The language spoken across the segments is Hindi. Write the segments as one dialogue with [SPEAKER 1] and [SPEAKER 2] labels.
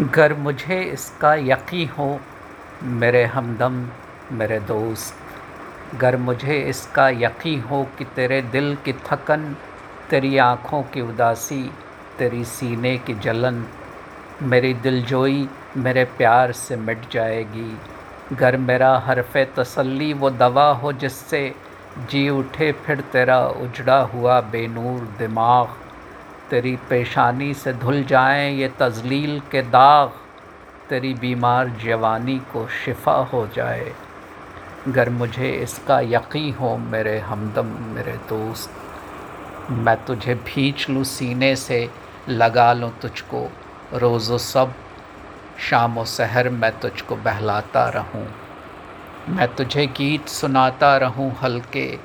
[SPEAKER 1] गर मुझे इसका यक़ी हो, मेरे हमदम, मेरे दोस्त गर मुझे इसका यक़ी हो कि तेरे दिल की थकन, तेरी आँखों की उदासी, तेरी सीने की जलन, मेरी दिलजोई मेरे प्यार से मिट जाएगी गर मेरा हरफ तसल्ली वो दवा हो जिससे जी उठे फिर तेरा उजड़ा हुआ बेनूर दिमाग तेरी पेशानी से धुल जाएँ ये तजलील के दाग, तेरी बीमार जवानी को शिफा हो जाए। गर मुझे इसका यक़ी हो मेरे हमदम, मेरे दोस्त, मैं तुझे भींच लूँ सीने से, लगा लूँ तुझको। रोज़ो सब, शाम व सहर मैं तुझको बहलाता रहूँ। मैं तुझे गीत सुनाता रहूँ हल्के,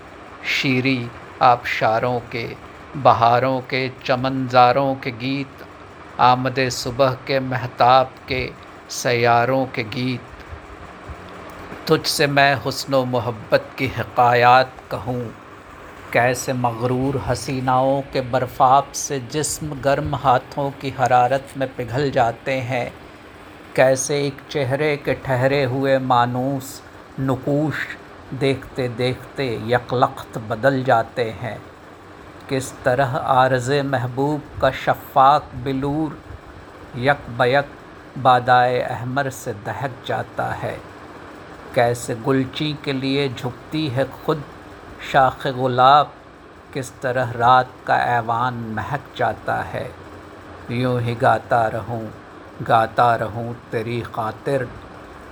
[SPEAKER 1] शीरी आबशारों के। बहारों के, चमनजारों के गीत, आमद सुबह के, महताब के सयारों के गीत। तुझसे मैं हुस्न मोहब्बत की हकायात कहूँ। कैसे मगरूर हसीनाओं के बर्फ़ाब से जिस्म गर्म हाथों की हरारत में पिघल जाते हैं। कैसे एक चेहरे के ठहरे हुए मानूस, नकूश देखते देखते यकलख्त बदल जाते हैं। किस तरह आरज़ महबूब का शफ़ाक बिलूर यक बयक बादाए अहमर से दहक जाता है? कैसे गुलची के लिए झुकती है खुद शाख गुलाब? किस तरह रात का ऐवान महक जाता है? यूँ ही गाता रहूँ गाता रहूँ तेरी खातिर।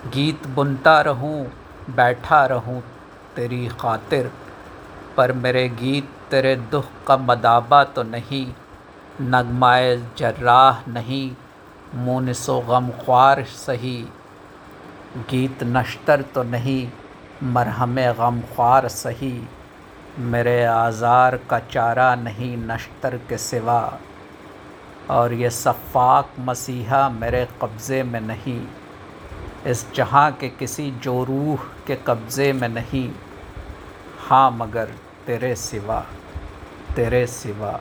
[SPEAKER 1] गीत बुनता रहूँ, बैठा रहूँ तेरी खातिर। पर मेरे गीत तेरे दुख का मदाबा तो नहीं, नगमाए जर्राह नहीं मुनसो गम ख्वार सही। गीत नश्तर तो नहीं, मरहम गम ख्वार सही। मेरे आज़ार का चारा नहीं नश्तर के सिवा। और ये सफ़ाक मसीहा मेरे कब्ज़े में नहीं। इस जहाँ के किसी जोरूह के कब्ज़े में नहीं। हाँ मगर तेरे सिवा। तेरे सिवा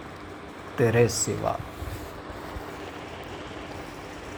[SPEAKER 1] तेरे सिवा